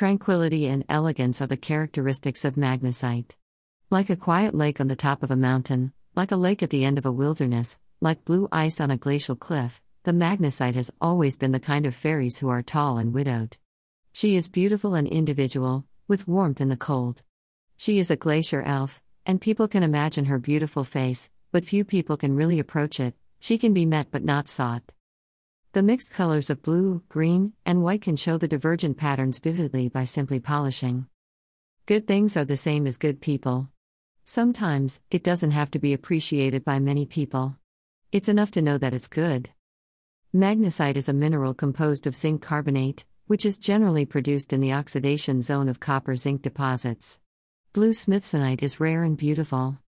Tranquility and elegance are the characteristics of magnesite. Like a quiet lake on the top of a mountain, like a lake at the end of a wilderness, like blue ice on a glacial cliff, the magnesite has always been the kind of fairies who are tall and widowed. She is beautiful and individual, with warmth in the cold. She is a glacier elf, and people can imagine her beautiful face, but few people can really approach it, she can be met but not sought. The mixed colors of blue, green, and white can show the divergent patterns vividly by simply polishing. Good things are the same as good people. Sometimes, it doesn't have to be appreciated by many people. It's enough to know that it's good. Magnesite is a mineral composed of zinc carbonate, which is generally produced in the oxidation zone of copper zinc deposits. Blue smithsonite is rare and beautiful.